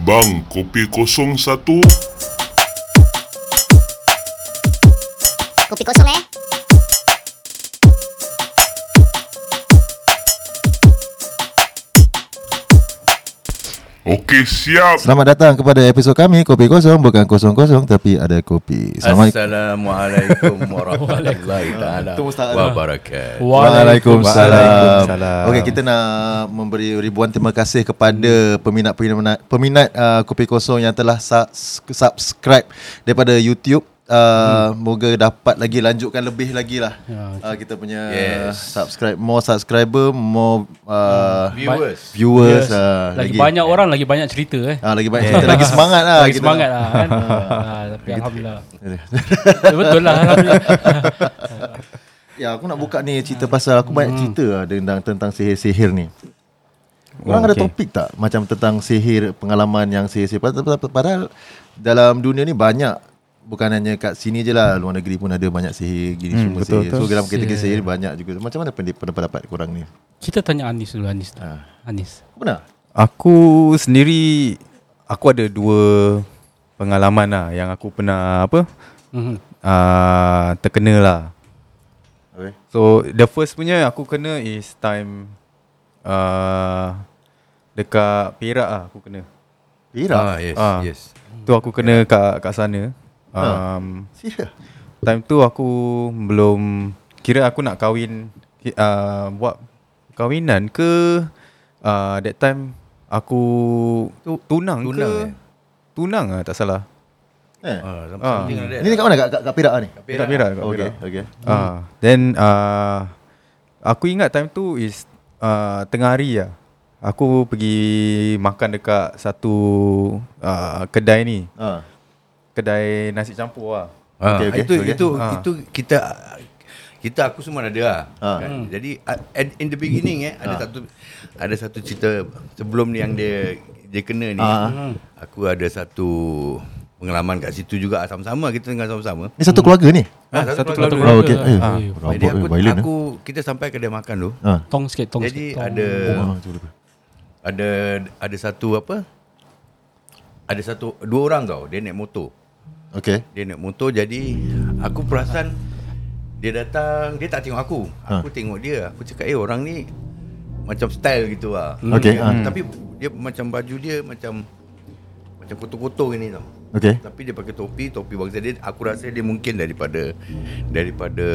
Bang, kopi kosong satu. Kopi kosong eh. Okey, siap. Selamat datang kepada episod kami Kopi Kosong Bukan kosong-kosong Tapi ada kopi Selamat Assalamualaikum warahmatullahi taala wabarakatuh. Waalaikumsalam. Waalaikumsalam. Okey, kita nak memberi ribuan terima kasih kepada peminat-peminat peminat uh, Kopi Kosong yang telah su- subscribe daripada YouTube. Uh, hmm. Moga dapat lagi lanjutkan lebih lagi lah Ya, uh, kita punya Yes. subscribe more subscriber more uh, Viewers. viewers Yes. uh, lagi, banyak orang lagi banyak cerita eh. Ah, lagi banyak cerita, lagi semangat lah lagi kita semangat lah kan. ah, tapi alhamdulillah. Betul lah alhamdulillah. Ya aku nak buka ni cerita pasal aku banyak cerita lah tentang tentang sihir-sihir ni. Orang ada okey. topik tak macam tentang sihir, pengalaman yang sihir-sihir padahal, padahal dalam dunia ni banyak bukan hanya kat sini je lah luar negeri pun ada banyak sihir gini Hmm, semua betul, sihir. betul. So dalam kategori Sihir. sihir banyak juga. Macam mana pendapat pendapat korang ni? Kita tanya Anis dulu Anis. Ah. Anis. Benar? Aku sendiri Aku ada dua Pengalaman lah Yang aku pernah Apa Mhm. uh, Terkena lah Okay. So the first punya Aku kena is time uh, Dekat Perak lah Aku kena Perak? Ah yes, Ah. yes. Tu aku kena kat, kat sana Ha. um, Serius? Time tu aku belum Kira aku nak kahwin uh, Buat Kawinan ke uh, That time Aku Tu- Tunang, tunang, ke eh? Tunang lah tak salah Eh. Ah, Ah. something like that. Ni dekat mana? Kat, kat, kat Perak ni? Kat Perak kat Okay, Perak okay. Ah, Then uh, Aku ingat time tu is uh, Tengah hari lah Aku pergi makan dekat satu uh, kedai ni Ah. Kedai nasi campur lah Ah, Okay, okay, itu okay. itu Ah. itu kita kita aku semua ada lah. Ah. Kan? Jadi uh, at, in the beginning eh ada satu ada satu cerita sebelum ni yang dia dia kena ni. Ah. Aku ada satu pengalaman kat situ juga sama-sama kita tengah sama-sama. Ni satu keluarga ni? Ah, satu keluarga. keluarga. Oh, okay. Eh, rabak, Jadi aku eh, eh. aku kita sampai kedai makan tu. Ah. Tong sikit, tong Jadi sikit. Tong. ada Oh, ada ada satu apa? Ada satu dua orang tau dia naik motor. Okay. Dia naik motor jadi aku perasan dia datang dia tak tengok aku. Aku Ha. tengok dia. Aku cakap eh orang ni macam style gitu lah. Okay, Dia- ha. Tapi dia macam baju dia macam macam kotor-kotor gini tau. Okay. Tapi dia pakai topi, topi bangsa dia aku rasa dia mungkin daripada daripada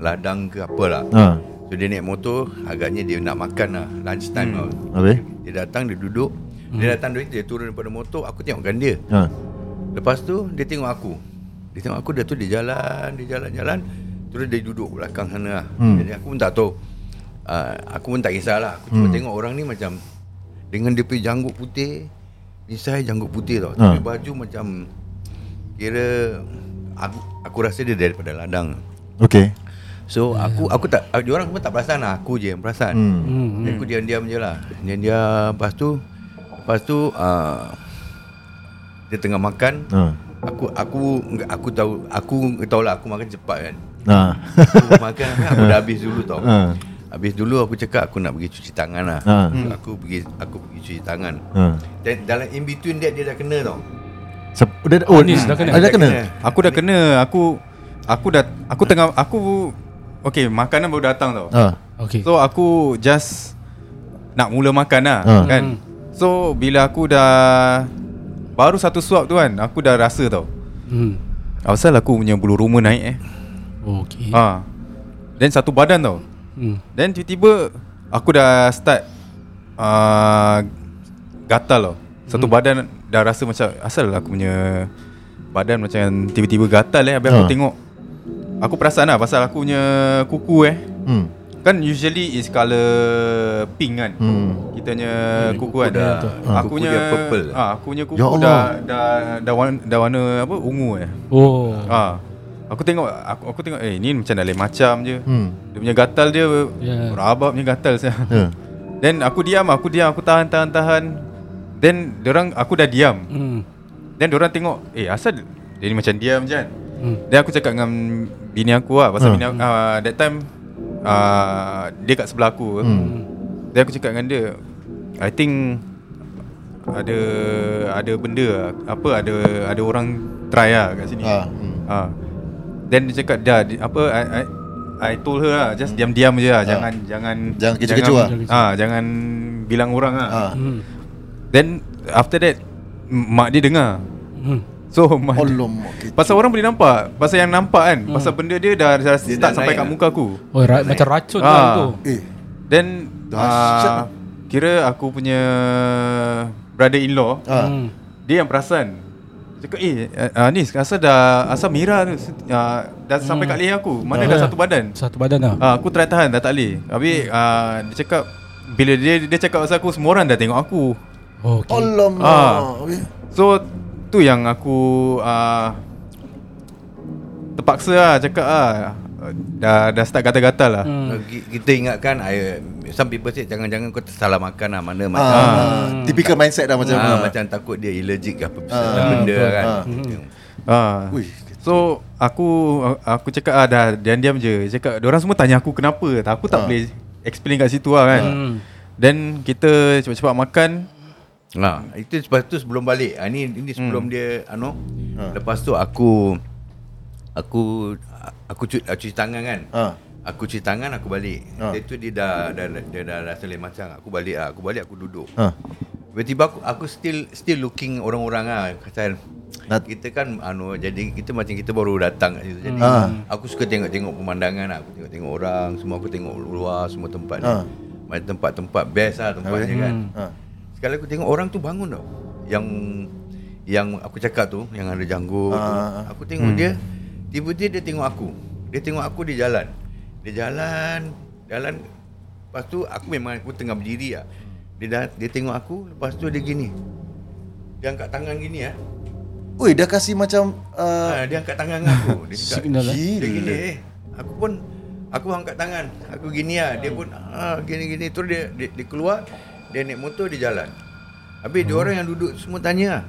ladang ke apalah. Ah. So dia naik motor agaknya dia nak makan lah lunch time hmm. lah. Habis? Dia datang dia duduk. Dia datang dia turun daripada motor aku tengokkan dia. Ah. Lepas tu dia tengok aku. Dia tengok aku dah tu dia jalan, dia jalan-jalan. Terus dia duduk belakang sana lah. Hmm. Jadi aku pun tak tahu. Uh, aku pun tak kisahlah. Aku cuma Hmm. tengok orang ni macam dengan dia punya janggut putih. Nisai janggut putih tau. Ha. Tapi baju macam kira aku aku rasa dia daripada ladang. Okay. So aku aku tak dia orang pun tak perasan lah. Aku je yang perasan. Hmm. Hmm, Jadi aku diam-diam je lah Diam-diam Lepas tu Lepas tu uh, Dia tengah makan Ah. Aku aku aku tahu aku tahu lah aku makan cepat kan. Ah. Aku makan aku dah habis dulu tau. Ah. Habis dulu aku cakap aku nak pergi cuci tangan lah. Ah. So, aku pergi aku pergi cuci tangan. Ah. Dan dalam in between that dia dah kena tau. Sep- dah, oh, Anis dah kena. Ah, dah kena. Aku dah kena Aku Aku dah Aku tengah Aku Okay makanan baru datang tau Ah. Okay. So aku just Nak mula makan lah Ha. Kan So bila aku dah Baru satu suap tu kan Aku dah rasa tau Hmm. Asal aku punya bulu roma naik eh Okay. ha. Then satu badan tau Hmm. Then tiba-tiba Aku dah start uh, Gatal tau Satu Hmm. badan Dah rasa macam Asal aku punya Badan macam Tiba-tiba gatal eh Habis Ha. aku tengok Aku perasan lah Pasal aku punya Kuku eh Hmm. Kan usually is colour Pink kan Hmm. Kita punya kuku, kuku kan dah- ha, Aku kuku punya dia purple. ah, Aku punya kuku Ya dah, Allah. dah, dah, warna, dah warna apa Ungu eh Oh. ah. Aku tengok aku, aku tengok Eh ni macam dah lain macam je Hmm. Dia punya gatal dia Ya. Rabak punya gatal saya. Ya. Then aku diam Aku diam Aku tahan tahan tahan Then orang Aku dah diam Hmm. Then orang tengok Eh asal Dia ni macam diam je kan Hmm. Then aku cakap dengan Bini aku lah Pasal Hmm. bini aku uh, That time uh, Dia kat sebelah aku Hmm. Then aku cakap dengan dia I think ada ada benda lah. apa ada ada orang try lah kat sini. Ah, hmm. Ah. Then dia cakap dah di- apa I, I, I told her lah just diam-diam je lah jangan jangan Hmm. Jangan kecoh-kecoh lah. Ah jangan bilang orang lah. Ah. Hmm. Then after that mak dia dengar. Hmm. So Alamak. kita- Pasal orang boleh nampak Pasal yang nampak kan hmm. Pasal benda dia dah, dah Dia start dah sampai naik kat lah. muka aku Oh, ra- macam racun Ah. lah tu. Eh, Then uh, Kira aku punya Brother-in-law ah. Hmm. Dia yang perasan Cakap eh uh, Nis Asal dah Asal merah tu uh, Dah sampai kat leher aku Mana dah Ah. satu badan Satu badan lah. uh, Aku try tahan Dah tak boleh Habis uh, Dia cakap Bila dia dia cakap pasal aku Semua orang dah tengok aku Oh, okay. Alamak. Ah. Weh. So Tu yang aku uh, Terpaksa lah Cakap lah Dah, dah start gatal-gatal lah Hmm. Ki- Kita ingatkan I, Some people say Jangan-jangan kau salah makan lah Mana macam Ah, typical mindset dah macam ah, ah. Macam takut dia allergic ke apa Ah, ah, benda betul. kan. Ah. Ah. So aku aku cakap ah dah diam-diam je. Cakap orang semua tanya aku kenapa. Aku tak Ah. boleh explain kat situ lah kan. Hmm. Then kita cepat-cepat makan. Ha, itu lepas tu sebelum balik. Ha, ni ini sebelum dia anu. Ha. Lepas tu aku aku aku cuci, cuci tangan kan. Ha. Aku cuci tangan aku balik. Ha. Dia tu dia dah dah dia dah rasa lain macam. Aku balik ah, aku balik aku duduk. Ha. Tiba-tiba aku aku still still looking orang-orang ah pasal Nat- kita kan anu jadi kita macam kita baru datang kat situ. Jadi Ha. aku suka tengok-tengok pemandangan lah. Aku tengok-tengok orang, semua aku tengok luar semua tempat ni. Ha. Macam tempat-tempat best lah tempatnya Okay. kan. Ha. Sekali aku tengok orang tu bangun tau. Yang yang aku cakap tu yang ada janggut tu. Ah. Aku tengok dia tiba-tiba dia tengok aku. Dia tengok aku dia jalan. Dia jalan, jalan lepas tu aku memang aku tengah berdiri ah. Dia dah, dia tengok aku lepas tu dia gini. Dia angkat tangan gini ah. Ui, dah kasih macam uh, Ah, dia angkat tangan aku. Dia cakap, Signal lah. dia gini eh. Aku pun aku angkat tangan. Aku gini ah. Dia pun ah gini-gini terus dia, dia dia keluar, dia naik motor dia jalan. Habis dia orang yang duduk semua tanya ah.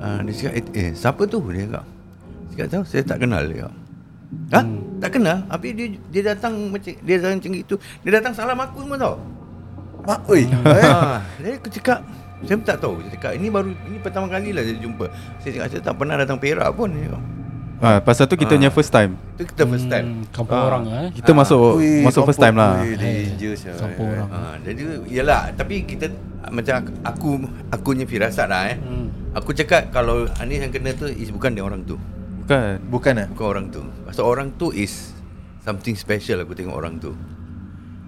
Ah dia cakap eh, eh siapa tu dia cakap. Dia cakap tahu saya tak kenal dia. cakap. Ha? Tak kenal. Habis dia dia datang macam dia datang macam itu. Dia datang salam aku semua tau. mak oi. Ah, jadi aku cakap saya tak tahu. Saya cakap ini baru ini pertama kali lah saya jumpa. Saya cakap saya tak pernah datang Perak pun. Dia cakap. Ah, pasal tu kita Ah. punya first time. Itu kita first time. Hmm, kampung Ah. orang eh. Kita masuk Ui, masuk first time lah. Ui, danger sial. Kampung orang. Ha, jadi iyalah tapi kita macam aku aku punya firasat lah eh. Hmm. Aku cakap kalau Anis yang kena tu is bukan dia orang tu. Bukan. Bukan eh? Bukan orang tu. Pasal orang tu is something special aku tengok orang tu.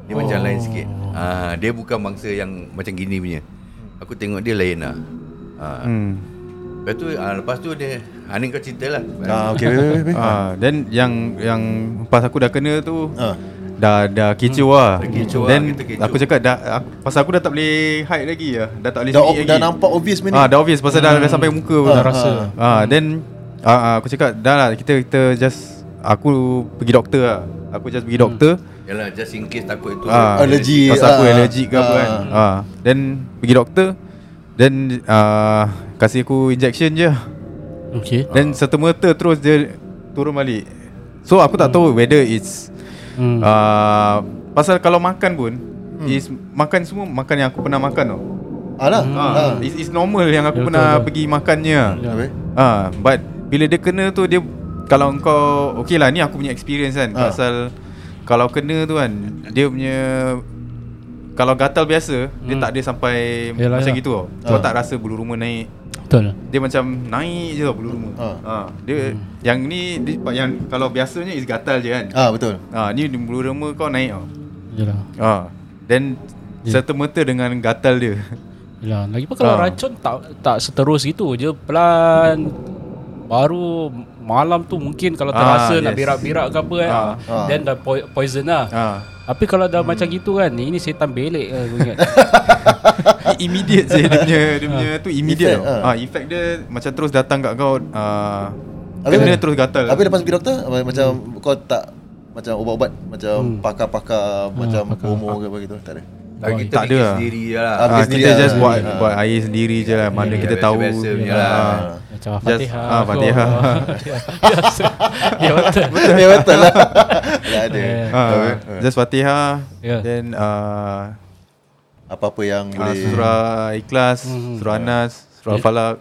Dia oh. macam lain sikit. Ha, dia bukan bangsa yang macam gini punya. Aku tengok dia lain lah. Ha. Hmm. Lepas tu ha, lepas tu dia Anis kau cerita lah. Ah, okey, weh, weh. Ah, then yang yang pas aku dah kena tu Ah. dah dah kecoh lah. Dah kecoh lah, Then kecoh. aku cakap dah aku, pasal aku dah tak boleh hide lagi lah. Dah tak boleh Dah, speak dah lagi. nampak obvious ni. Ah, dah obvious pasal dah, dah sampai muka pun. Dah rasa. Ah, then ah, ah, aku cakap dah lah kita kita just aku pergi doktor lah. Aku just pergi doktor. Yalah just in case takut itu. Ah, Allergy. Pasal aku ah, allergic ke apa ah. kan. Ah, then pergi doktor. Then ah, kasih aku injection je. Okay. Then serta-merta terus dia turun balik. So aku tak tahu whether it's Hmm. uh, pasal kalau makan pun is makan semua makan yang aku pernah makan tau. Alah. Ah, Ah. it's, it's normal yang aku Betul, pernah betul. pergi makannya. Ya. Habis? Ah, but bila dia kena tu dia kalau kau okay lah ni aku punya experience kan Ah. pasal kalau kena tu kan dia punya kalau gatal biasa dia tak ada sampai Yalah, macam yalah. gitu tau. Kau Ah. tak rasa bulu rumah naik. Betul. Dia macam naik je tau bulu rumah. Ah. Ha. Dia yang ni dia, yang kalau biasanya is gatal je kan. Ah, betul. Ha, ni bulu rumah kau naik tau. Yalah. Ha. Then Ya. serta-merta dengan gatal dia. Yalah. Lagipun kalau Ah. racun tak tak seterus gitu je pelan baru malam tu mungkin kalau Ah, terasa nak yes. berak-berak ke apa kan. Ah. Ah. Then dah po- poison lah. Ha. Tapi kalau dah macam gitu kan Ini setan belik lah aku ingat immediate je dia punya dia punya tu immediate Effect, tau. ah. Ah, effect dia macam terus datang kat kau ah Habis- kena terus gatal. Habis lepas pergi doktor apa, macam kau tak macam ubat-ubat macam pakar-pakar macam pakar. homo ke apa gitu tak ada. Tak, kita Tak ada lah. sendiri je lah. Ah, Ah, sendiri kita lah. just buat Ah. buat air sendiri je lah mana Ya, kita tahu. punya lah. Ah. Macam Just- Fatihah ah, Fatihah. Biasa Ya betul Ya betul lah. Tak ada. Eh. Ah, just Fatihah Ya. then uh, Apa-apa yang Ah, boleh surah Ikhlas, Hmm. surah Nas, surah Ya. Falak,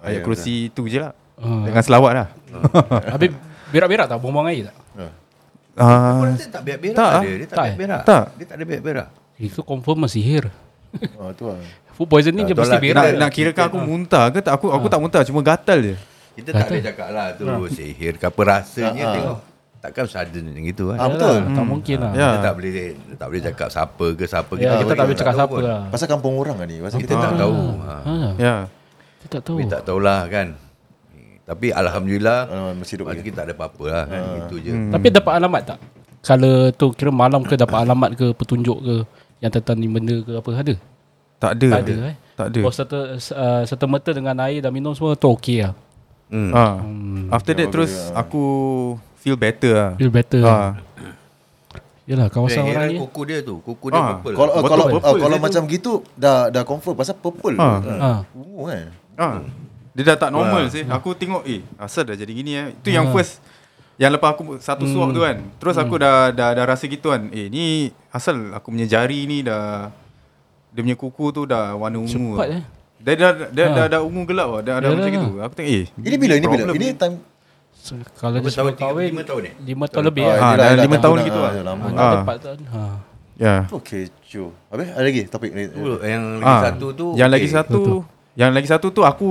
ayat Ya, kursi itu je lah. Ah. Dengan selawat lah. Habis berak-berak tak? Buang-buang air tak? Ah, rasa tak berak-berak tak, dia. Dia tak tak, berak-berak. tak. Dia tak ada berak-berak. Itu confirm masih sihir. Oh tu lah Food poisoning je Tak, mesti berak. nak, nak kirakan aku muntah ke tak? Aku aku tak muntah, cuma gatal je. Kita tak boleh cakap lah tu sihir ke apa rasanya Ah, ah. tengok. Takkan sudden macam gitu kan. Ah, betul. Yalah, Tak mungkin lah. Ya. Kita tak boleh tak boleh cakap siapa ke siapa Ya, kita tak boleh cakap siapa lah. Pasal kampung orang lah ni Pasal Kita tak tahu. Ha. Ha, Ya. kita tak tahu. Kita tak tahulah kan. Tapi alhamdulillah Ah, masih hidup lagi. kita tak ada apa-apa lah kan. Itu je. Tapi dapat alamat tak? Kalau tu kira malam ke dapat alamat ke petunjuk ke yang tentang ni benda ke apa ada? Tak ada. Tak ada eh. Tak ada. Oh serta uh, serta merta dengan air dan minum semua tu okey lah. Hmm. Ah. After that terus aku feel better lah. Feel better. Ah. Yalah kawasan Eh, orang ni. kuku dia tu. Kuku dia Ah. purple. Kalau Betul, kalau purple ah, kalau macam gitu dah dah confirm pasal purple. Ah. Ha. Ungu kan. Ah. Dia dah tak normal sih. Aku tengok eh asal dah jadi gini eh. Itu yang first yang lepas aku satu suap tu kan. Terus aku dah dah dah rasa gitu kan. Eh ni asal aku punya jari ni dah dia punya kuku tu dah warna ungu. Cepat lah. eh. Dia dah dah, Ha. dah, dah ungu gelap lah. Dah, dah Yalah. macam gitu. Aku tengok eh. Ini bila ini bila? Ini ni. time So, kalau dia tahun? Tiga- kahwin lima tahun ni? Lima tahun lebih Ah, lah. dah yelah, yelah, lima tak tahun guna, gitu lah. ah, Lama. Ha, Ah. Empat tahun. Ha. Ya. Okey, cu. Habis ada lagi topik ni. Tu, Yang lagi Ah. satu tu. Yang lagi satu Yang lagi satu tu aku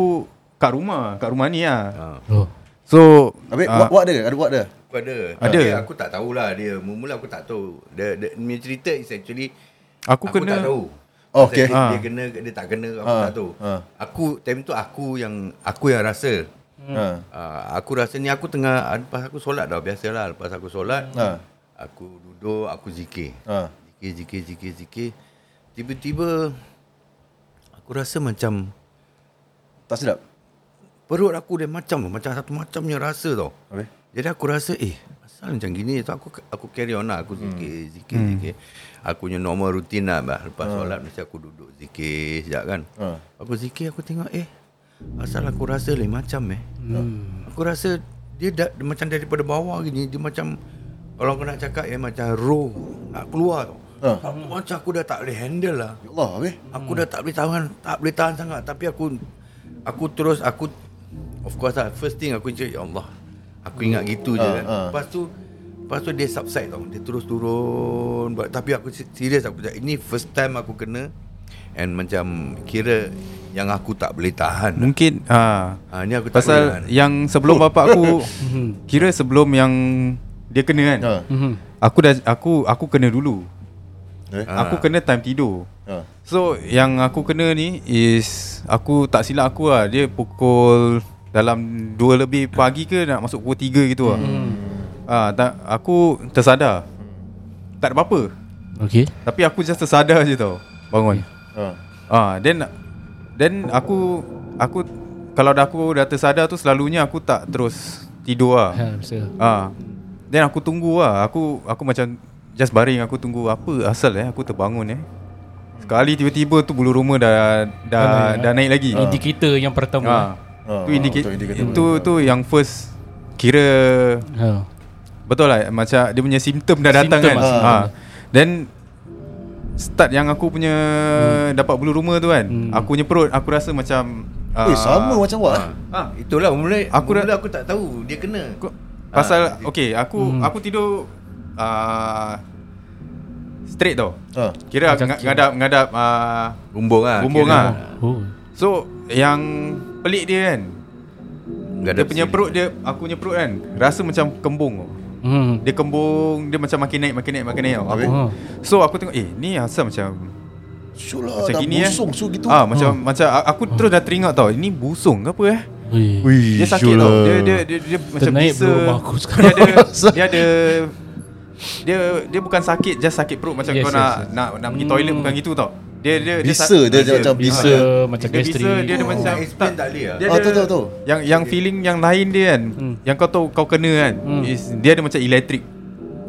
kat rumah, kat rumah ni lah. Ah. Oh. So Habis ah, buat buat ada ada buat ada. Aku ada. Ada. Tapi aku tak tahulah dia. Mula-mula aku tak tahu. Dia, dia punya cerita is actually Aku aku kena- tak tahu. Oh, okay. Dia, Ah. dia kena dia tak kena aku Ah, tak tahu. ah. Aku time tu aku yang aku yang rasa. Ha. Uh, aku rasa ni aku tengah lepas aku solat dah biasalah lepas aku solat Ha. aku duduk aku zikir. Ha. Zikir zikir zikir zikir. Tiba-tiba aku rasa macam Tak sedap. Perut aku dia macam macam satu macamnya rasa tau. Habis? Jadi aku rasa eh asal macam gini tu aku aku carry on lah aku zikir zikir Hmm. zikir. Aku punya normal rutin lah bah. lepas solat mesti aku duduk zikir sekejap kan. Ha. Aku zikir aku tengok eh asal aku rasa lain macam eh. Hmm. Aku rasa dia, da, dia macam daripada bawah gini dia macam kalau aku nak cakap ya macam roh nak keluar tau. Ha. Aku macam aku dah tak boleh handle lah. Ya Allah, habis? Aku dah tak boleh tahan tak boleh tahan sangat tapi aku aku terus aku of course lah first thing aku cakap ya Allah. Aku ingat gitu je Ah, kan. ah. Lepas tu lepas tu dia subside tau. Dia terus turun But- tapi aku se- serius aku cakap ini first time aku kena and macam kira yang aku tak boleh tahan. mungkin ah Ha, ni aku tak boleh pasal tahan. yang sebelum bapak aku kira sebelum yang dia kena kan. Ha. Aku dah aku aku kena dulu. Eh? Ah. Aku kena time tidur. Ha. So yang aku kena ni is aku tak silap aku lah dia pukul dalam 2 lebih pagi ke nak masuk pukul 3 gitu lah. Hmm. Ah tak aku tersadar. Tak ada apa-apa. Okay. Tapi aku just tersadar je tau bangun. Ha. Ah then then aku aku kalau dah aku dah tersadar tu selalunya aku tak terus tidur lah. Ha, betul. Ah. Then aku tunggu lah. Aku aku macam just baring aku tunggu apa asal eh aku terbangun eh. Sekali tiba-tiba tu bulu rumah dah dah dah naik lagi. Indikator yang pertama. Ah. Ah, Tu indicate betul, indikator itu tu yang first kira Ha. betul lah macam dia punya simptom dah datang Simptom kan. lah, Ha. Then start yang aku punya dapat bulu rumah tu kan. Hmm. Aku punya perut aku rasa macam Eh, sama macam awak. Ha. Ah. Itulah mula Aku dah- mula aku tak tahu dia kena. Aku, pasal Ah, okay aku Hmm. aku tidur uh, straight tau. Ha. Kira ng- ngadap ngadap uh, Bumbung ah. Bumbung kira. ah. Oh. So yang pelik dia kan Enggak Dia punya perut dia Aku punya perut kan Rasa macam kembung. Hmm. Dia kembung Dia macam makin naik Makin naik Makin naik aku, Ha. So aku tengok Eh ni asal macam Syul lah, Macam dah gini eh busung su gitu. ah, Macam macam a- Aku terus dah teringat tau Ini busung ke apa eh. Wih, Dia sakit syul tau lah. Dia dia dia, dia macam Ternaik bisa aku Dia ada Dia ada dia dia bukan sakit just sakit perut macam Yes, kau yes, nak yes. nak nak pergi toilet bukan gitu tau. Dia dia Bisa, sa- dia macam bisa. Bisa macam dia gastrik. bisa dia ada Oh, macam nak explain tak boleh ah? Dia Ah, ada tahu, tahu, tahu. Yang yang feeling yang lain dia kan Hmm. Yang kau tahu kau kena kan Hmm. is Dia ada macam elektrik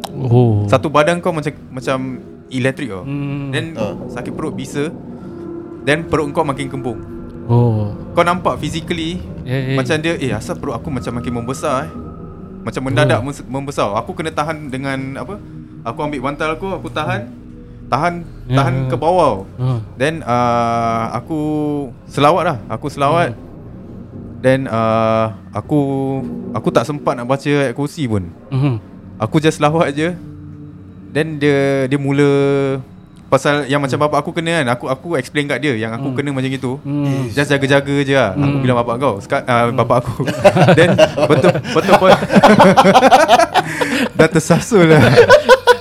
Oh. Satu badan kau macam Macam elektrik tau Hmm. Then Ah. sakit perut bisa Then perut kau makin kembung Oh. Kau nampak physically Eh, eh. Macam dia Eh asal perut aku macam makin membesar eh Macam mendadak Oh. membesar Aku kena tahan dengan Apa Aku ambil bantal aku Aku tahan tahan Ya. tahan ke bawah. Ha. Then uh, aku selawat lah. Aku selawat. Hmm. Then uh, aku aku tak sempat nak baca ayat kursi pun. Mhm. Aku just selawat je. Then dia dia mula pasal yang macam bapak aku kena kan. Aku aku explain kat dia yang aku kena macam gitu. Hmm. Just jaga-jaga je lah. Aku bilang bapak kau. Sekal, uh, bapak aku. Then betul betul pun. Dah tersasul lah.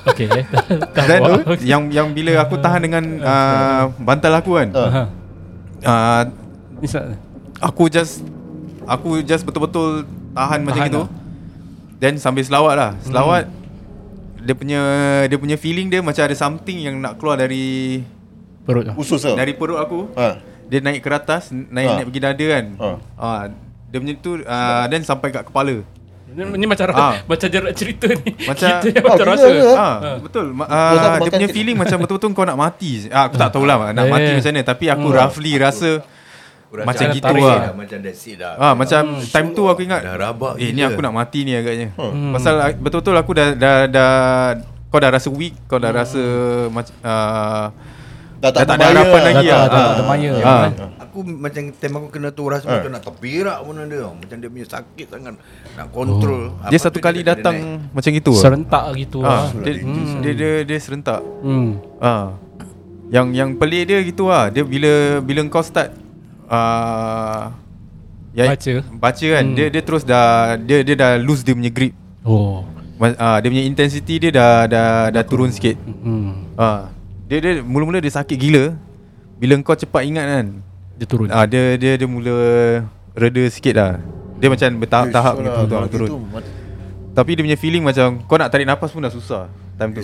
Okay eh. Dah Then buat. yang yang bila aku tahan dengan uh, bantal aku kan. Ha. Uh, sa- aku just aku just betul-betul tahan, macam Tahan itu. lah. Then sambil selawat lah. Selawat dia punya dia punya feeling dia macam ada something yang nak keluar dari Perut lah. Usus dari perut aku. Ha. Dia naik ke atas, naik Ha. naik pergi dada kan. Ha. Ah, dia punya tu uh, then sampai kat kepala. Ni, ni macam Ah. macam cerita ni. Macam- Kita yang Ah, macam rasa. ke? Ah, betul. Ma- ah, aku dia punya feeling macam betul-betul kau nak mati. Ah, aku tak tahulah nak Eh. mati macam mana tapi aku roughly rasa Aku rasa Macam dah gitu lah. dah, Macam that's it dah Ah macam time tu aku ingat Dah rabak Eh ni aku nak mati ni agaknya. Hmm. Pasal ah, betul-betul aku dah dah dah kau dah rasa weak, kau dah rasa macam uh, Dah tak dah tak ada harapan lah. lagi Dah ah. tak- dah tak ada maya. Aku macam time aku kena tu rasa macam nak terpirak pun ada. Macam dia punya sakit sangat Nak kontrol Oh. Dia satu kali datang macam gitu. ah. Serentak gitu Ah, lah. dia, dia, dia dia serentak. Hmm. Ah. Yang yang pelik dia gitu ah. Dia bila bila kau start uh, ya, Baca. Baca kan. Hmm. Dia dia terus dah dia dia dah lose dia punya grip. Oh. Ah, dia punya intensity dia dah dah dah turun sikit. Hmm. Ah, dia dia mula-mula dia sakit gila. Bila kau cepat ingat kan. Dia turun. Ah, dia dia dia mula reda sikit lah. Dia macam bertahap-tahap gitu tu turun. Tapi dia punya feeling macam kau nak tarik nafas pun dah susah time tu.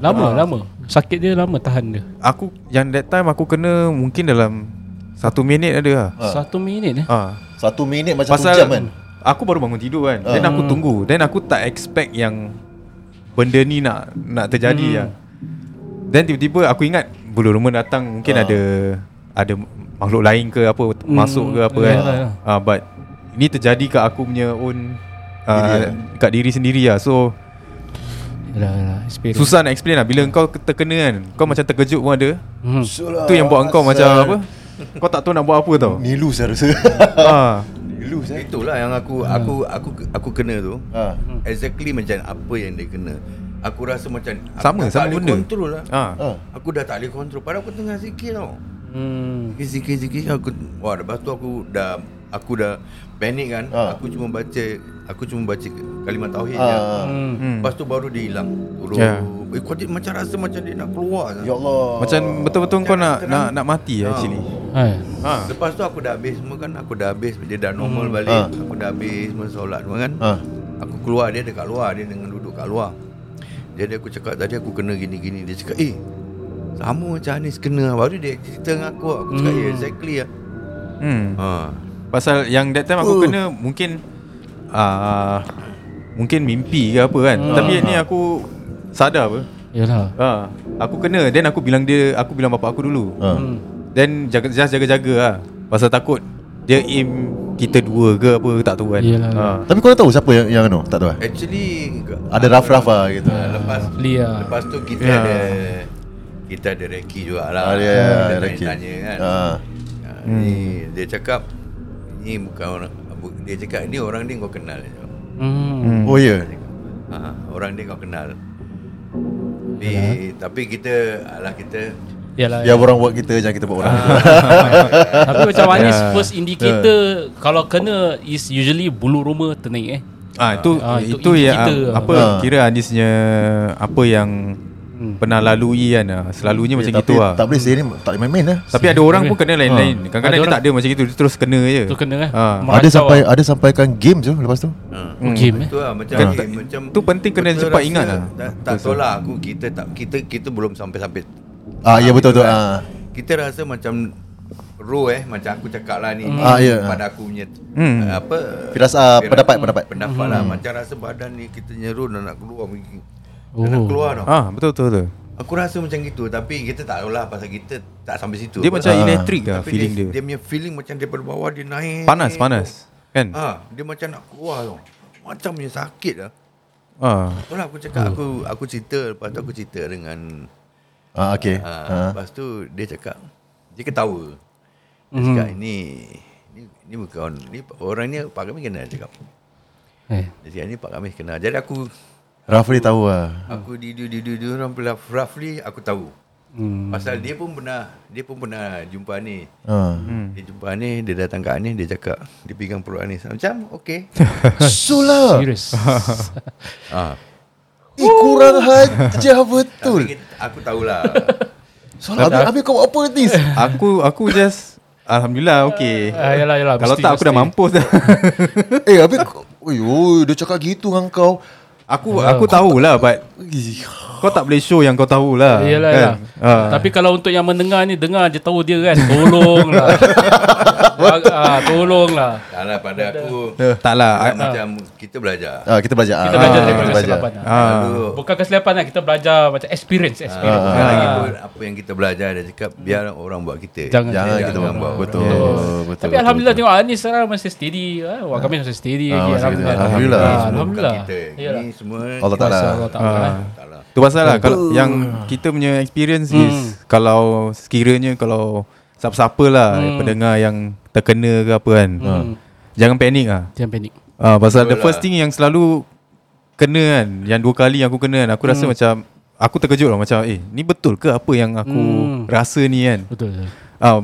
Lama, lama. Sakit dia lama tahan dia. Aku yang that time aku kena mungkin dalam satu minit ada lah. Satu minit eh. Ah. Satu minit macam Pasal satu jam kan aku baru bangun tidur kan. Then aku tunggu. Then aku tak expect yang benda ni nak nak terjadi lah. Then tiba-tiba aku ingat bulu rumah datang mungkin ada ada makhluk lain ke apa masuk ke apa kan. ya, ya. Ah but ini terjadi kat aku punya own Diri uh, lah. kat diri sendiri lah. So Yalah, yalah, experience. susah nak explain lah bila kau terkena kan. Kau macam terkejut pun ada. Hmm. Tu yang buat kau macam apa? Kau tak tahu nak buat apa tau. Nilu saya rasa ah. Nilu saya Itulah yang aku aku aku aku kena tu. ha. Exactly macam apa yang dia kena. Aku rasa macam aku Sama, dah sama tak boleh benda. Kontrol lah. Ah. ha. Aku dah tak boleh kontrol. Padahal aku tengah zikir tau. Hmm. Zikir-zikir aku wah lepas tu aku dah aku dah panik kan. Ah. Aku cuma baca aku cuma baca kalimat tauhid Ah. je. Hmm. Hmm. Lepas tu baru dia hilang. Turun. Ya. Eh, kau dia macam rasa macam dia nak keluar. Ya Allah Macam betul-betul kau nak Terang. nak nak mati Ah. actually. Hai. Ha. Lepas tu aku dah habis semua kan Aku dah habis Dia dah normal balik Ah. Aku dah habis semua solat semua kan ha. Aku keluar Dia dekat luar Dia dengan duduk kat luar Jadi aku cakap Tadi aku kena gini-gini Dia cakap Eh Sama macam Anis kena Baru dia cerita dengan aku Aku cakap Hmm. eh exactly lah Hmm. ha. Pasal yang that time aku Uh. kena mungkin uh, mungkin mimpi ke apa kan. Tapi ni aku sadar apa. Yalah. Ha, aku kena then aku bilang dia aku bilang bapak aku dulu. ha. Hmm. Then jaga just jaga-jaga lah. Pasal takut dia aim kita dua ke apa tak tahu kan. Yelah. Ha. Tapi kau tahu siapa yang yang anu tak tahu eh? Actually Ada rough-rough lah gitu. Ah, Lepas Lia. Lepas tu kita Ya. ada Kita ada Reki juga lah Ah, ya, ya, Kita Reki. tanya kan Ha. Ah, Ni Dia cakap Ni bukan orang Dia cakap ni orang ni kau kenal. Hmm. Oh ya. Ha, orang ni kau kenal. Tapi, tapi kita alah kita Yalah. Biar orang buat kita jangan kita buat orang. Tapi macam Anis Ya. first indicator kalau kena is usually bulu roma ternaik eh. Ah itu Ah, itu itu, ya indicator. apa Ah. kira Anisnya apa yang pernah lalui kan. ah. Selalunya macam Tapi gitu lah. Tak boleh saya ni tak boleh main-main lah. Tapi ada orang pun kena lain-lain. Ha. Kadang-kadang Ada dia tak ada macam itu, dia terus kena je. Tu kena eh. Ha. Ada sampai lah. ada sampaikan game je lepas tu. ha. Game eh. Itu lah macam Kan, eh, tak- macam tu penting kena cepat ingat lah. Tak, tak tahu lah aku kita tak kita kita belum sampai-sampai. Ah ya betul betul. kan. Ah. Kita rasa macam roh eh macam aku cakap lah ni. Ah, ya. Pada aku punya Hmm. uh, apa Firas- ah, pendapat, pendapat. pendapat lah macam rasa badan ni kita nyeru dan nak keluar mungkin. Oh. Nak keluar tau. Ah betul betul betul. Aku rasa macam gitu Tapi kita tak tahu lah Pasal kita tak sampai situ Dia apa. macam Ah. elektrik lah Tapi feeling dia, dia. dia punya feeling macam daripada bawah dia naik Panas panas. Kan? ha, Dia macam nak keluar tau Macam punya sakit lah Ah. Itulah aku cakap Aku aku cerita Lepas tu aku cerita dengan Ah, okay. Ha, Ah. Lepas tu dia cakap Dia ketawa Dia cakap ini ni, ni bukan ni orang ni Pak Kamis kenal dia cakap. Eh. Dia cakap ni Pak Kamis kenal. Jadi aku Roughly tahu lah. aku di di di di di orang pula roughly aku tahu. Hmm. Pasal dia pun pernah dia pun pernah jumpa ni. Ah. Dia jumpa ni dia datang kat ni dia cakap dia pegang perut ni macam okey. Sulah. Serius. ah. Eh, kurang hajah betul. Tapi aku tahulah. Soalan habis, habis kau buat apa ni? Aku aku just Alhamdulillah okay Ah, yalah, yalah, Kalau mesti, tak aku dah mesti. mampus dah eh, habis. Oi, oi, dia cakap gitu dengan kau. Aku aku tahulah But Kau tak boleh show yang kau tahulah Yalah, kan? yalah. Ah. Tapi kalau untuk yang mendengar ni dengar je tahu dia kan. Tolonglah. ah, tolonglah. Taklah pada aku Tak lah ah, macam kita belajar. Ah, kita belajar. Kita Ah, belajar kita daripada belajar. kesilapan. Ah. Bukan kesilapan lah. Kita belajar macam experience. experience. Bukan Ah. lagi pun apa yang kita belajar dia cakap biar orang buat kita. Jangan- Jangan kita buat. Betul. Betul. Tapi Alhamdulillah tengok Anis sekarang masih steady. Ah, Wak kami masih steady Ah, lagi. Alhamdulillah. Alhamdulillah. Ah. Ini semua Allah Ta'ala. Allah Ta'ala. Ah. Taklah. Tu pasal lah kalau yang kita punya experience Hmm. is kalau sekiranya kalau siapa-siapa lah Hmm. pendengar yang terkena ke apa kan. Hmm. Jangan panik ah. Jangan panik. Ah pasal Betul the first lah. thing yang selalu kena kan, yang dua kali yang aku kena kan, aku rasa Hmm. macam aku terkejut lah macam eh ni betul ke apa yang aku Hmm. rasa ni kan. Betul. Ah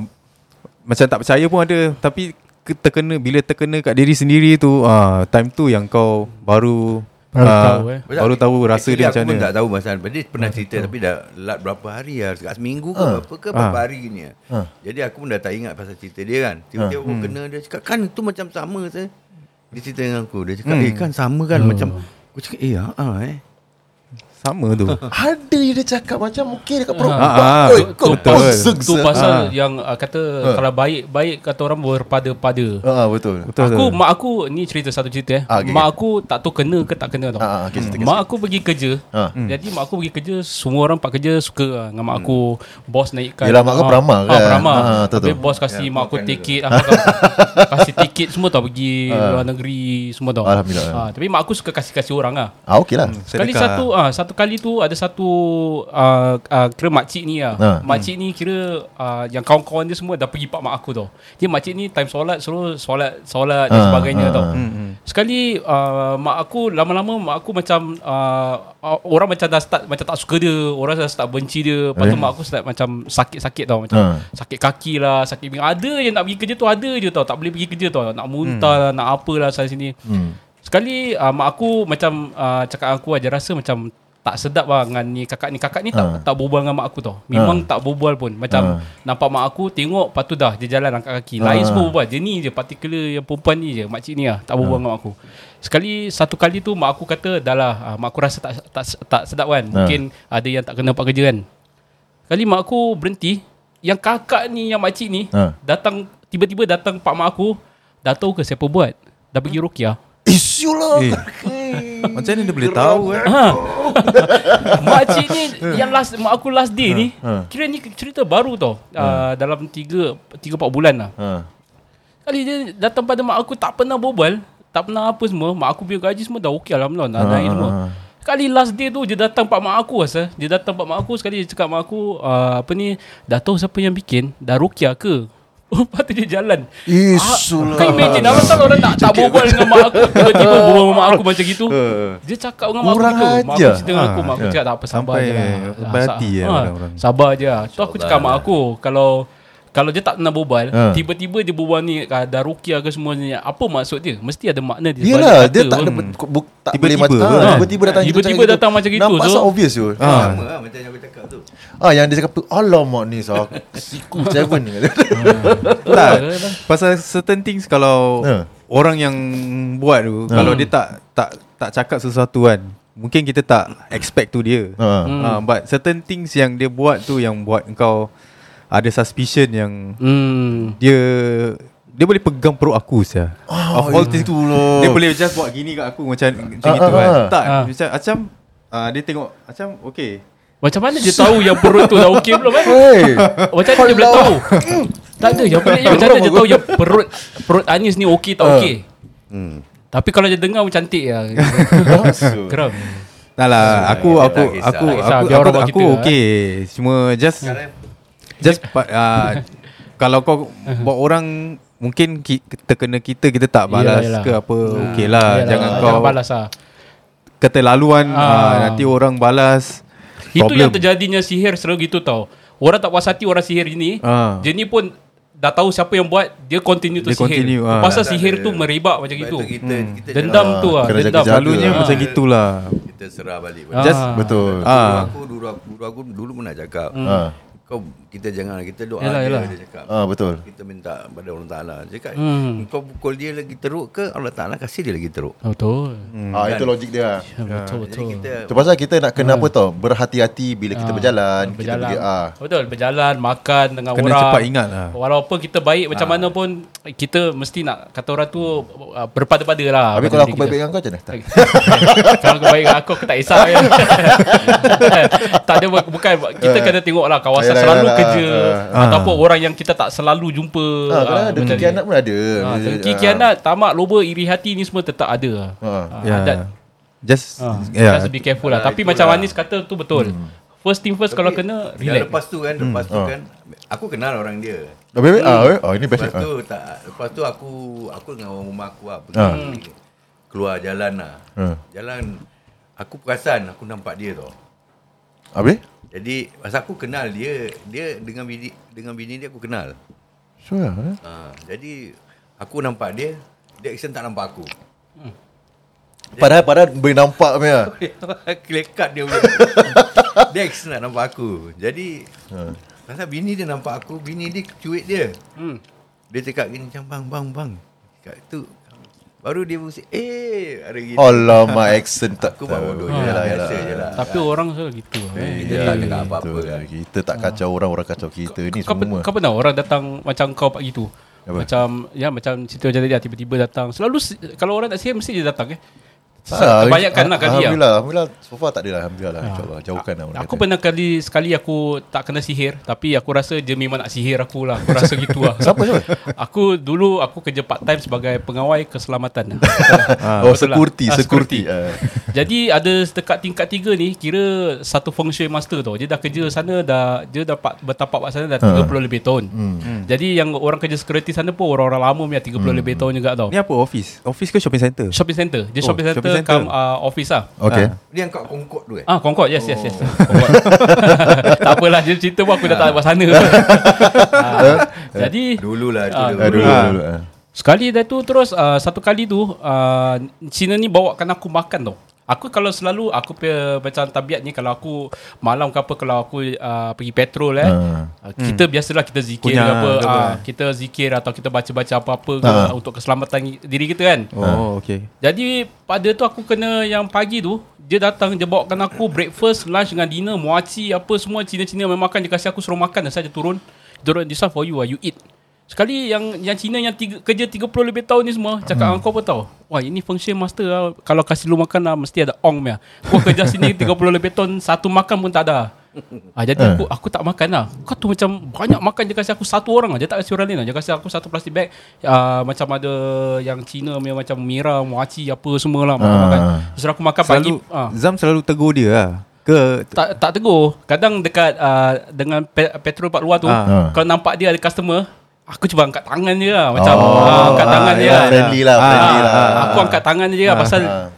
macam tak percaya pun ada tapi ke- terkena bila terkena kat diri sendiri tu ah time tu yang kau baru Baru ah, tahu, eh. baru tahu rasa Actually, dia aku macam pun mana. tak tahu pasal Dia pernah cerita Tapi dah lat berapa hari lah. Dekat seminggu ke Berapa ke Berapa Ah. hari gini lah. Ah. Jadi aku pun dah tak ingat Pasal cerita dia kan. Tiba-tiba aku kena Dia cakap kan tu macam sama saya Dia cerita dengan aku. Dia cakap eh kan sama kan Macam Aku cakap eh ah, ah eh Sama tu. Ada je dia cakap macam okey dekat perut. Ah, Oi, kau betul. Tu pasal Ah. yang uh, kata kalau baik baik kata orang berpada-pada. Ah, betul. Betul aku tu. mak aku ni cerita satu cerita eh. Ah, okay, mak aku tak tahu kena ke tak kena tau. Ah, okay, cerita, mak aku pergi kerja. Ah. Jadi mak aku pergi kerja semua orang pak kerja suka lah dengan mak aku. Bos naikkan. Yelah, mak kau Ah, beramal Ah, kan? beramal. Ah, betul, Tapi betul. bos kasih Ya, mak aku tiket kasih tiket semua tau pergi luar negeri semua tau. Alhamdulillah. Ah, tapi mak aku suka kasih-kasih orang ah. Ah, okey lah. Sekali satu ah satu kali tu ada satu uh, uh, kira makcik ni lah. Ha. Makcik ni kira uh, yang kawan-kawan dia semua dah pergi pak mak aku tau. Dia makcik ni time solat suruh solat solat dan Ha, sebagainya ha, tau. ha. Sekali uh, mak aku lama-lama mak aku macam uh, uh, orang macam dah start macam tak suka dia, orang dah start benci dia. Lepas tu Eh. mak aku start macam sakit-sakit tau macam Ha. sakit kaki lah, sakit pinggang. Ada yang nak pergi kerja tu ada je tau, tak boleh pergi kerja tau. Nak muntah lah, nak apalah sana sini. Hmm. Sekali uh, mak aku macam uh, cakap aku aja rasa macam tak sedap lah dengan ni kakak ni. Kakak ni tak Ha. tak berbual dengan mak aku tau. Memang tak berbual pun. Macam nampak mak aku tengok lepas tu dah dia jalan angkat kaki. Lain Ha. semua berbual. Dia ni je particular yang perempuan ni je. Makcik ni lah tak berbual dengan mak aku. Sekali satu kali tu mak aku kata dah lah uh, mak aku rasa tak tak tak sedap kan. Mungkin ada yang tak kena buat kerja kan. Kali mak aku berhenti. Yang kakak ni yang makcik ni Ha. datang tiba-tiba datang pak mak aku. Dah tahu ke siapa buat? Dah pergi rukiah. Isu lah. Eh, macam mana dia boleh tahu kan? Ha. Makcik ni yang last mak aku last day ni Ha. kira ni cerita baru tau. Uh, dalam 3 3 4 bulan lah. Ha. Kali dia datang pada mak aku tak pernah berbual, tak pernah apa semua. Mak aku biar gaji semua dah okey alhamdulillah dah naik semua. Kali last day tu dia datang pak mak aku rasa. Dia datang pak mak aku sekali dia cakap mak aku uh, apa ni dah tahu siapa yang bikin, dah rukiah ke? Oh, lepas tu dia jalan. Isu Kau lah. imagine Apa pasal orang tak, tak berbual dengan mak aku Tiba-tiba berbual dengan mak aku macam gitu Dia cakap dengan mak aku gitu Mak aku cerita dengan aku Mak aku Ha. cakap tak apa sabar Sampai- je lah sampai Ah, hati sa- ya ha. Sabar je lah Tu aku cakap mak aku Kalau kalau dia tak pernah berbual Ha. Tiba-tiba dia berbual ni ah, Dah rukiah ke semua ni Apa maksud dia Mesti ada makna dia Yelah, sebalik dia kata tak ada bu- tak Tiba-tiba boleh macam Ha. tiba-tiba datang gitu, Tiba-tiba macam datang macam gitu. Nampak So- so obvious tu. Ah. Sama lah macam yang aku cakap tu Ah yang dia cakap tu alamak ni so siku seven ni. Tak. Pasal certain things kalau Ha. orang yang buat tu kalau dia tak tak tak cakap sesuatu kan mungkin kita tak expect tu dia. Ha. Ha, but certain things yang dia buat tu yang buat engkau ada suspicion yang Hmm dia dia boleh pegang perut aku sia. Oh, of all things itulah. dia boleh just buat gini kat aku macam macam Ah, gitu ah, kan. ah. Tak Ah. macam macam ah, dia tengok macam okay. Macam mana dia tahu Yang perut tu dah okey belum eh Hey. Macam mana dia boleh tahu Tak ada Yang peliknya macam mana dia tahu Yang perut Perut Anis ni okey tak okey hmm. Tapi kalau dia dengar pun cantik lah Geram Tak lah, aku tak aku kisah. aku Tak kisah, aku biar orang aku, buat aku kita, okey. Cuma just just pa- ah, kalau kau buat orang mungkin ki, terkena kita kita tak balas Yelah, yelah. ke apa okey lah Yalah, jangan kau Jangan balas lah keterlaluan Ah. ah. nanti orang balas Itu problem. yang terjadinya sihir selalu gitu tau Orang tak puas hati orang sihir ni Ah. Dia ni pun dah tahu siapa yang buat Dia continue Dia sihir continue, ah. Pasal Tak sihir ada. tu merebak macam itu kita, kita Dendam Ah, tu lah kena Dendam selalunya Ah. macam gitulah kita serah balik. Ah. just Betul. Dulu ah aku dulu aku dulu aku dulu pernah cakap. Ah. Kau kita jangan kita doa Yalah, dia, yalah. dia cakap. Ah betul. Kita minta pada Allah Taala. Cakap Hmm. kau pukul dia lagi teruk ke Allah Taala kasih dia lagi teruk. Betul Ah itu logik dia. Ya, Betul Jadi betul kita Itu pasal kita nak kena apa tau Berhati-hati bila kita berjalan Kita Berjalan pergi ah. Betul Berjalan Makan dengan Kena orang cepat ingat lah. Walaupun kita baik macam mana pun Kita mesti nak Kata orang tu uh, Berpada-pada lah Habis kalau aku kita. baik-baik dengan kau macam mana? Tak. Kalau kau baik dengan aku Aku tak kisah ya. Tak ada Bukan Kita kena tengok lah Kawasan selalu yalah, kerja ah, Ataupun orang yang kita tak selalu jumpa Ah, ada benda ni. kianat pun ada. Dengki kianat Tamak loba Iri hati ni semua tetap ada Ah. Ah, ya adat. just Ah, ya Just be careful lah Ah, Tapi itulah. macam Anis kata tu betul First thing first Kalau kena Relax lepas tu kan, lepas tu Ah. kan aku kenal orang dia. Oh, baik. Ah, oh, ini best. Lepas Ah. tu tak lepas tu aku aku dengan orang rumah aku lah pergi Ah. keluar jalan lah. Ah. Jalan aku perasan aku nampak dia tau. Habis? Jadi masa aku kenal dia, dia dengan bini dengan bini dia aku kenal. Sure. Eh? Ha, jadi aku nampak dia, dia action tak nampak aku. Padahal padahal boleh nampak punya. Kelekat dia punya. dia action nak nampak aku. Jadi Ha. pasal bini dia nampak aku, bini dia cuit dia. Hmm. Dia cakap gini bang bang bang. Cakap tu baru dia pusing eh ada gini. Alamak accent tak Aku buat bodoh tahu. je lah, Yalah, lah. Tapi orang selalu gitu eh. Kita tak cakap apa-apa Betul. kan. Kita tak kacau orang, orang kacau kita ni kau, semua. kau pernah orang datang macam kau pak gitu Apa? Macam Ya macam cerita macam tadi ah, Tiba-tiba datang Selalu Kalau orang nak sihir Mesti dia datang eh Ah, Kebanyakan lah kali lah Alhamdulillah, Alhamdulillah. So far tak ada lah Alhamdulillah. Lah InsyaAllah Jauhkan lah orang Aku kata. pernah kali Sekali aku Tak kena sihir Tapi aku rasa Dia memang nak sihir aku lah. Aku rasa gitu lah. Siapa siapa? Aku dulu Aku kerja part time Sebagai pengawai keselamatan. Oh betul lah. security Ah, Security. Ah. Jadi ada dekat tingkat tiga ni Kira Satu feng shui master tau. Dia dah kerja sana dah Dia dah pak- bertapak kat sana Dah 30 lebih tahun. Hmm. Jadi yang orang kerja security sana pun Orang-orang lama punya 30 lebih tahun juga tau. Ni apa office? Office ke shopping center Shopping center Dia Oh, shopping center, shopping center. Come, uh, office lah Okay Dia yang kat Concord tu eh. Ah Concord yes yes yes Oh. Concord. Tak apalah dia cerita pun aku dah tak buat sana Ah, Jadi Dululah Ah, dulu. Ah, dulu, Ah. dulu, ah. Sekali dah tu terus uh, Satu kali tu uh, Cina ni bawakan aku makan tau Aku kalau selalu Aku punya macam tabiat ni Kalau aku Malam ke apa Kalau aku uh, pergi petrol eh Ah. uh, Kita biasalah kita zikir Punya ke apa uh, Kita zikir atau kita baca-baca apa-apa ke Ah. Untuk keselamatan diri kita kan? Oh okay Jadi pada tu aku kena yang pagi tu Dia datang dia bawakan aku breakfast, lunch dengan dinner Muaci apa semua Cina-Cina memang makan Dia kasi aku suruh makan Saya turun. Turun this one for you lah You eat Sekali yang yang Cina yang tiga, kerja 30 lebih tahun ni semua Cakap hmm. kau apa tau Wah ini function master lah. Kalau kasih lu makan lah Mesti ada ong punya. Kau kerja sini 30 lebih tahun Satu makan pun tak ada. Ah, jadi aku aku tak makan lah. Kau tu macam Banyak makan Dia kasi aku satu orang lah. Dia tak kasi orang lain lah. Dia kasi aku satu plastik bag uh, Macam ada Yang Cina punya Macam Mira Muaci Apa semua lah makan-makan. Ah. Terus aku makan pagi selalu ah. Zam selalu tegur dia lah. Ke? Tak tak tegur. Kadang dekat uh, Dengan pe- petrol part luar tu Ah. Kalau nampak dia ada customer Aku cuba angkat tangan je lah Macam Oh, ah, Angkat tangan dia ya, lah. Friendly lah Ah, Friendly Ah, lah. Aku angkat tangan je lah Pasal ah.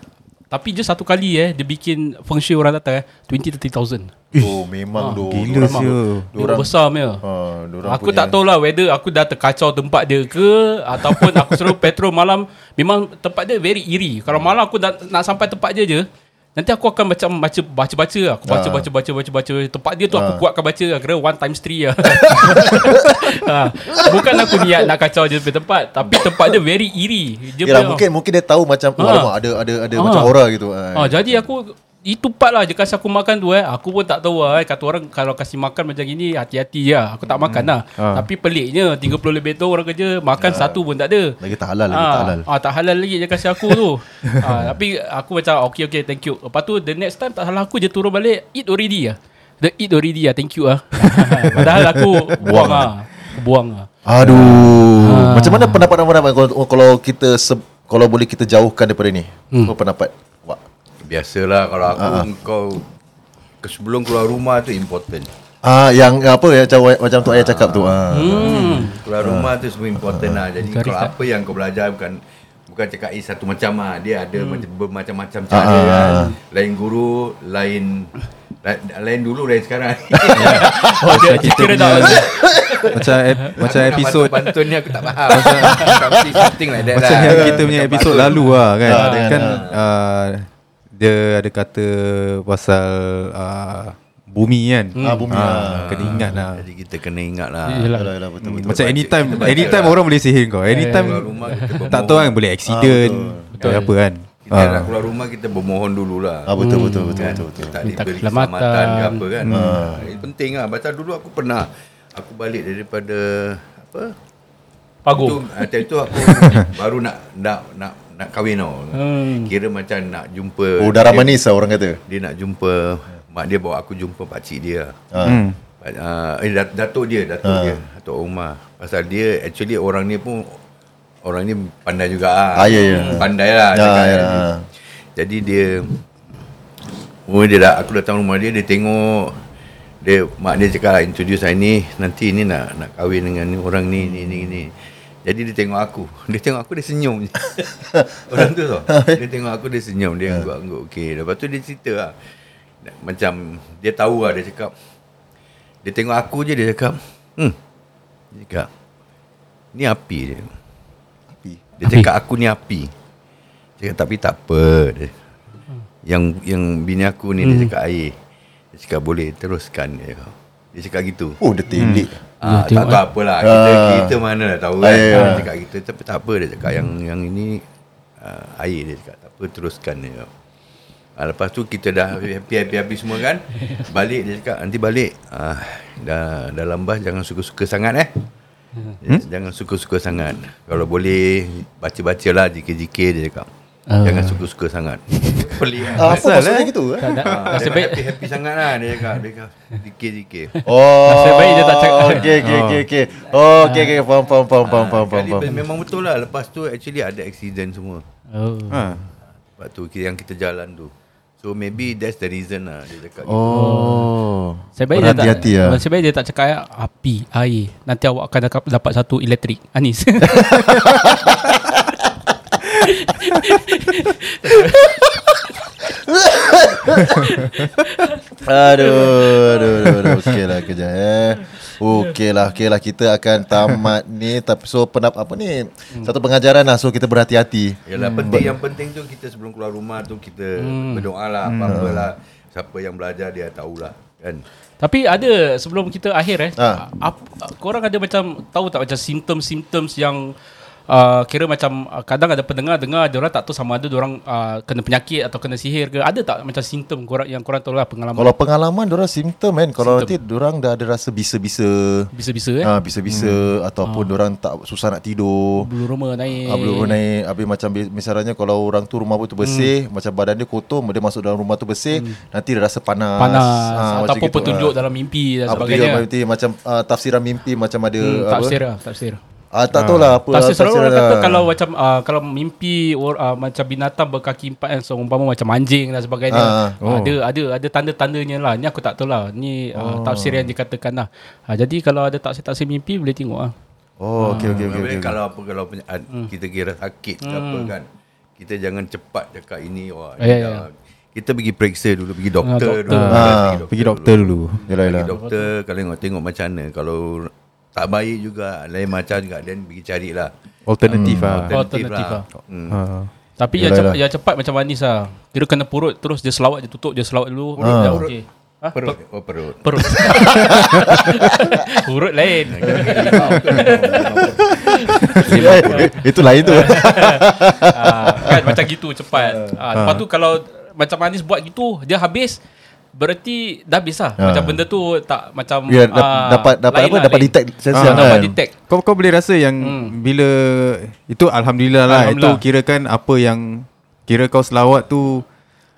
Tapi je satu kali eh Dia bikin feng shui orang datang eh 20-30,000 Oh memang doh gila Diorang- siul. Dia Diorang- besar punya Ah, diorang Aku punya- tak tahu lah whether aku dah terkacau tempat dia ke Ataupun aku suruh petrol malam. Memang tempat dia very eerie. Kalau malam aku nak, nak sampai tempat dia je Nanti aku akan macam baca baca-baca lah. Aku baca Ah. baca baca baca baca tempat dia tu aku Ah. kuatkan baca lah. Kira one times three lah. ha. Bukan aku niat nak kacau je tempat, tapi tempat dia very eerie. Dia Yalah, mungkin mungkin dia tahu macam oh, alamak, ada ada ada Ah. macam aura gitu. Ah. Ah, jadi aku itu part lah je kasi aku makan tu eh. Aku pun tak tahu lah eh. Kata orang kalau kasih makan macam gini hati-hati lah. Aku tak makan lah. Ah. Tapi peliknya 30 lebih tu orang kerja makan satu pun tak ada. Lagi tak halal, lagi tak halal. Ah, tak halal lagi dia kasi aku tu. ah, tapi aku macam okay okay thank you. Lepas tu the next time tak salah aku je turun balik eat already lah. The eat already lah thank you ah. Padahal aku buang ah. Aku buang ah. Aduh. Ah. Macam mana pendapat pendapat kalau, kalau kita se, kalau boleh kita jauhkan daripada ni? Hmm. Apa pendapat? Biasalah kalau aku kau ke sebelum keluar rumah tu important. Ah yang apa ya macam macam tu ayah cakap tu. Ah. Hmm. Keluar rumah tu semua important lah. Jadi Garis kalau tak? apa yang kau belajar bukan bukan cakap eh satu macam lah. Dia ada macam bermacam-macam Ah, cara ah, kan. ah. Lain guru, lain lain, dulu lain sekarang. Oh, dia kira dah Macam ep- macam episod pantun ni aku tak faham. something, something like that Macam lah. yang kita punya episod lalu lah kan Ah, Kan uh, Dia ada kata Pasal uh, Bumi kan Ah, bumi, ah. Kena ingat lah Jadi kita kena ingat lah. Yelah. Yalah, yalah, betul betul. Macam baca- anytime baca Anytime lah. orang boleh sihir kau Anytime Keluar rumah kita Tak tahu kan Boleh accident Betul. Atau apa kan Kita nak keluar rumah kita bermohon dululah. Ah betul betul betul kan? betul betul. Tak diberi keselamatan. ke apa kan. Hmm. Ini penting lah. Pasal dulu aku pernah aku balik daripada apa? Pagu. Tu, ah, time tu aku baru nak nak nak nak kahwin tau. Hmm. Kira macam nak jumpa Oh darah dia, manis lah orang kata. Dia nak jumpa mak dia bawa aku jumpa pak cik dia. Ah. hmm. Uh, eh dat- datuk dia, datuk Ah. dia, Datuk Umar. Pasal dia actually orang ni pun orang ni pandai juga ah. Ah, ya, ya. Pandai lah Ya, cakap ya. kan. Jadi dia Oh dia dah aku datang rumah dia dia tengok dia mak dia cakap introduce saya ni nanti ni nak nak kahwin dengan ni orang ni ni ni ni. Jadi dia tengok aku. Dia tengok aku dia senyum je. orang tu tau. Dia tengok aku dia senyum dia angguk-angguk okey. Lepas tu dia cerita lah. Macam dia tahu lah dia cakap dia tengok aku je dia cakap hmm. Dia cakap ni api dia. Api. Dia cakap aku ni api. Dia cakap tapi tak apa. Dia, yang yang bini aku ni dia cakap air. Dia cakap boleh teruskan dia. cakap. Dia cakap gitu. Oh dia telik. Ah, tak tengok, tahu apalah. Kita, Ah. kita mana lah tahu Ah, kan. ya, ya. Dia cakap gitu. Tapi tak apa dia cakap yang yang ini uh, air dia cakap. Tak apa teruskan dia. Ah, lepas tu kita dah happy-happy semua kan. Balik dia cakap nanti balik. Ah, dah dalam bas jangan suka-suka sangat eh. Hmm? Jangan suka-suka sangat. Kalau boleh baca-bacalah jikir-jikir dia cakap. Ah. Jangan suka-suka sangat. Pelik Ah, apa maksudnya gitu eh? Tak. Ah, Nasib dia baik happy-happy sangat lah dia cakap. Dia cakap zikir-zikir. Oh. Nasib baik dia tak cakap. Okey okey okey okey. Oh okey okey faham faham faham faham Ah, faham faham. kali faham. Memang betul lah Lepas tu actually ada accident semua Oh. ha. Sebab tu yang kita jalan tu So maybe that's the reason lah Dia cakap gitu. Oh. Saya baik dia tak Berhati-hati lah. Nasib baik dia tak cakap api, air. Nanti awak akan dapat, dapat satu elektrik. Anis. Aduh, aduh, aduh, aduh. Okey lah kejap eh. Okey lah, okey lah kita akan tamat ni tapi so penap apa ni? Satu pengajaran lah so kita berhati-hati. Yalah penting Yang penting tu Kita sebelum keluar rumah tu Kita berdoa lah Apa-apa lah Siapa yang belajar Dia tahulah Kan Tapi ada sebelum kita akhir eh. Ha. Ap, korang ada macam tahu tak macam simptom-simptom yang uh, kira macam uh, kadang ada pendengar dengar dia orang tak tahu sama ada dia orang uh, kena penyakit atau kena sihir ke. Ada tak macam simptom korang yang korang tahu lah pengalaman Kalau pengalaman orang simptom kan, kalau nanti orang dah ada rasa bisa-bisa bisa-bisa eh. Ah, bisa-bisa ataupun orang tak susah nak tidur. Bulu roma naik. Ah, belum naik Habis macam Misalnya kalau orang tu rumah tu bersih Macam badan dia kotor Dia masuk dalam rumah tu bersih Nanti dia rasa panas panas Ah, macam ataupun gitu. petunjuk Ah. dalam mimpi dan Ah, juga, sebagainya. nanti macam uh, tafsiran mimpi Macam ada Hmm, apa? tafsir lah, tafsir. Ah, tak tahu lah apa Tafsir selalu orang kata lah. kalau macam uh, kalau mimpi or, uh, macam binatang berkaki empat kan seumpama macam anjing dan sebagainya. Ah, Uh, ada ada ada tanda-tandanya lah. Ni aku tak tahu lah. Ni uh, tafsir yang dikatakan lah. Uh, jadi kalau ada tafsir-tafsir mimpi boleh tengok lah. Oh okey okey okey Maksudnya okey. Kalau apa Kalau peny- ad- kita kira sakit ke apa kan Kita jangan cepat cakap ini Wah Ya, ini ya, dah- Kita pergi periksa dulu Pergi doktor, doktor. dulu Ah, Pergi doktor dulu Yalah yalah. Pergi doktor Kalau tengok, tengok macam mana Kalau tak baik juga Lain macam juga Dan pergi carilah Alternatif lah Alternatif lah. Hmm. ha. Tapi Yalah, yang cepat, yang cepat macam manis lah. Kira kena purut terus dia selawat dia tutup dia selawat dulu. Ah. Dah okey. Ha? Perut Oh perut Perut. Purut lain. Itu lain tu Ah, kan macam gitu cepat. Ah, lepas tu kalau macam manis buat gitu dia habis berarti dah habis lah. Ah. Macam benda tu tak macam Ya dap- ah, dapat dapat apa lah, Dapat lain. detect sensor Ah, dapat kan detect. Kau kau boleh rasa yang bila itu alhamdulillah lah Alhamdulillah. itu kira kan apa yang kira kau selawat tu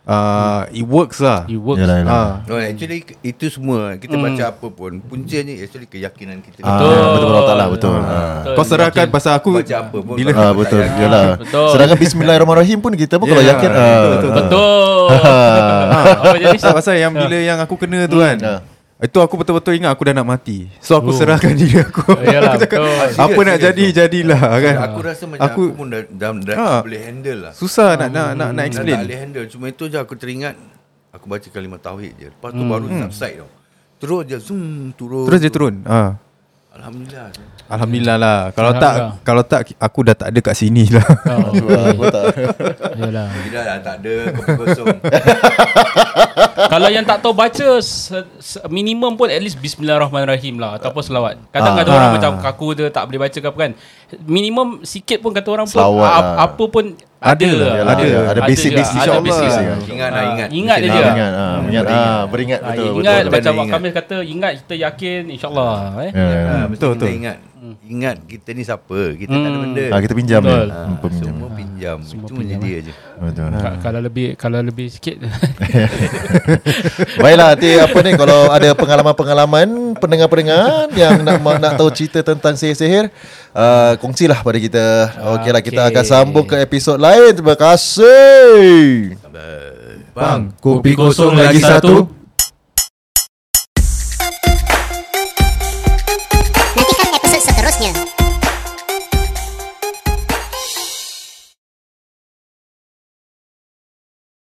uh, It works lah It works. Yalah, yalah. Ah. No, actually itu semua kita baca apa pun puncanya actually keyakinan kita. Ah, Betul. betul betul betul. Ah. Betul. Kau serahkan pasal aku baca apa pun Bila Ah betul. yakin. Yalah. Betul. Sedangkan bismillahirrahmanirrahim pun kita pun kalau Ya, yakin betul, ah. betul, Betul. Apa jadi? Pasal, yang bila yang aku kena tu kan Ah. Itu aku betul-betul ingat aku dah nak mati So aku serahkan diri aku Yalah, Aku cakap betul. Apa nak jadi bro. Jadilah kan Aku rasa macam aku, Aku- pun dah, dah, dah Ah. boleh handle lah. Susah nak nak nak, nak Dah explain tak boleh handle. Cuma itu je aku teringat aku baca kalimah tauhid je. Lepas tu baru subside tau. Terus je zoom turun. Terus dia turun ah. Alhamdulillah. Alhamdulillah lah Kalau tak Alhamdulillah. Kalau tak Aku dah tak ada kat sini lah Oh, Aku tak. yalah. Tidak dah tak ada kopi kosong. Kalau yang tak tahu baca minimum pun at least bismillahirrahmanirrahim lah ataupun selawat. Kadang Ah. ada orang Ah. macam kaku dia tak boleh baca ke apa kan. Minimum sikit pun kata orang pun Selawat ap- lah. apa pun Ada ada lah, lah. ada. Ada basic juga, basic ada insyaAllah. basic lah. lah. ingat lah ingat. Ingat dia. Ingat ah, ingat ah, beringat Ah, betul ingat betul. macam Betul. Wak Kamil kata ingat kita yakin insyaallah eh. Ya, ya. Ah, betul, betul. Ingat. Ingat kita ni siapa? Kita tak ada Hmm. benda. Ah kita pinjam Betul. Ah, Hmm, Peminjam. semua pinjam. Itu pinjam, menjadi aja. Betul. Ka- Kalau lebih kalau lebih sikit Baiklah nanti apa ni kalau ada pengalaman-pengalaman pendengar-pendengar yang nak nak tahu cerita tentang sihir-sihir uh, kongsilah pada kita. Okeylah kita Okey. akan sambung ke episod lain. Terima kasih. Bang Kopi kosong lagi satu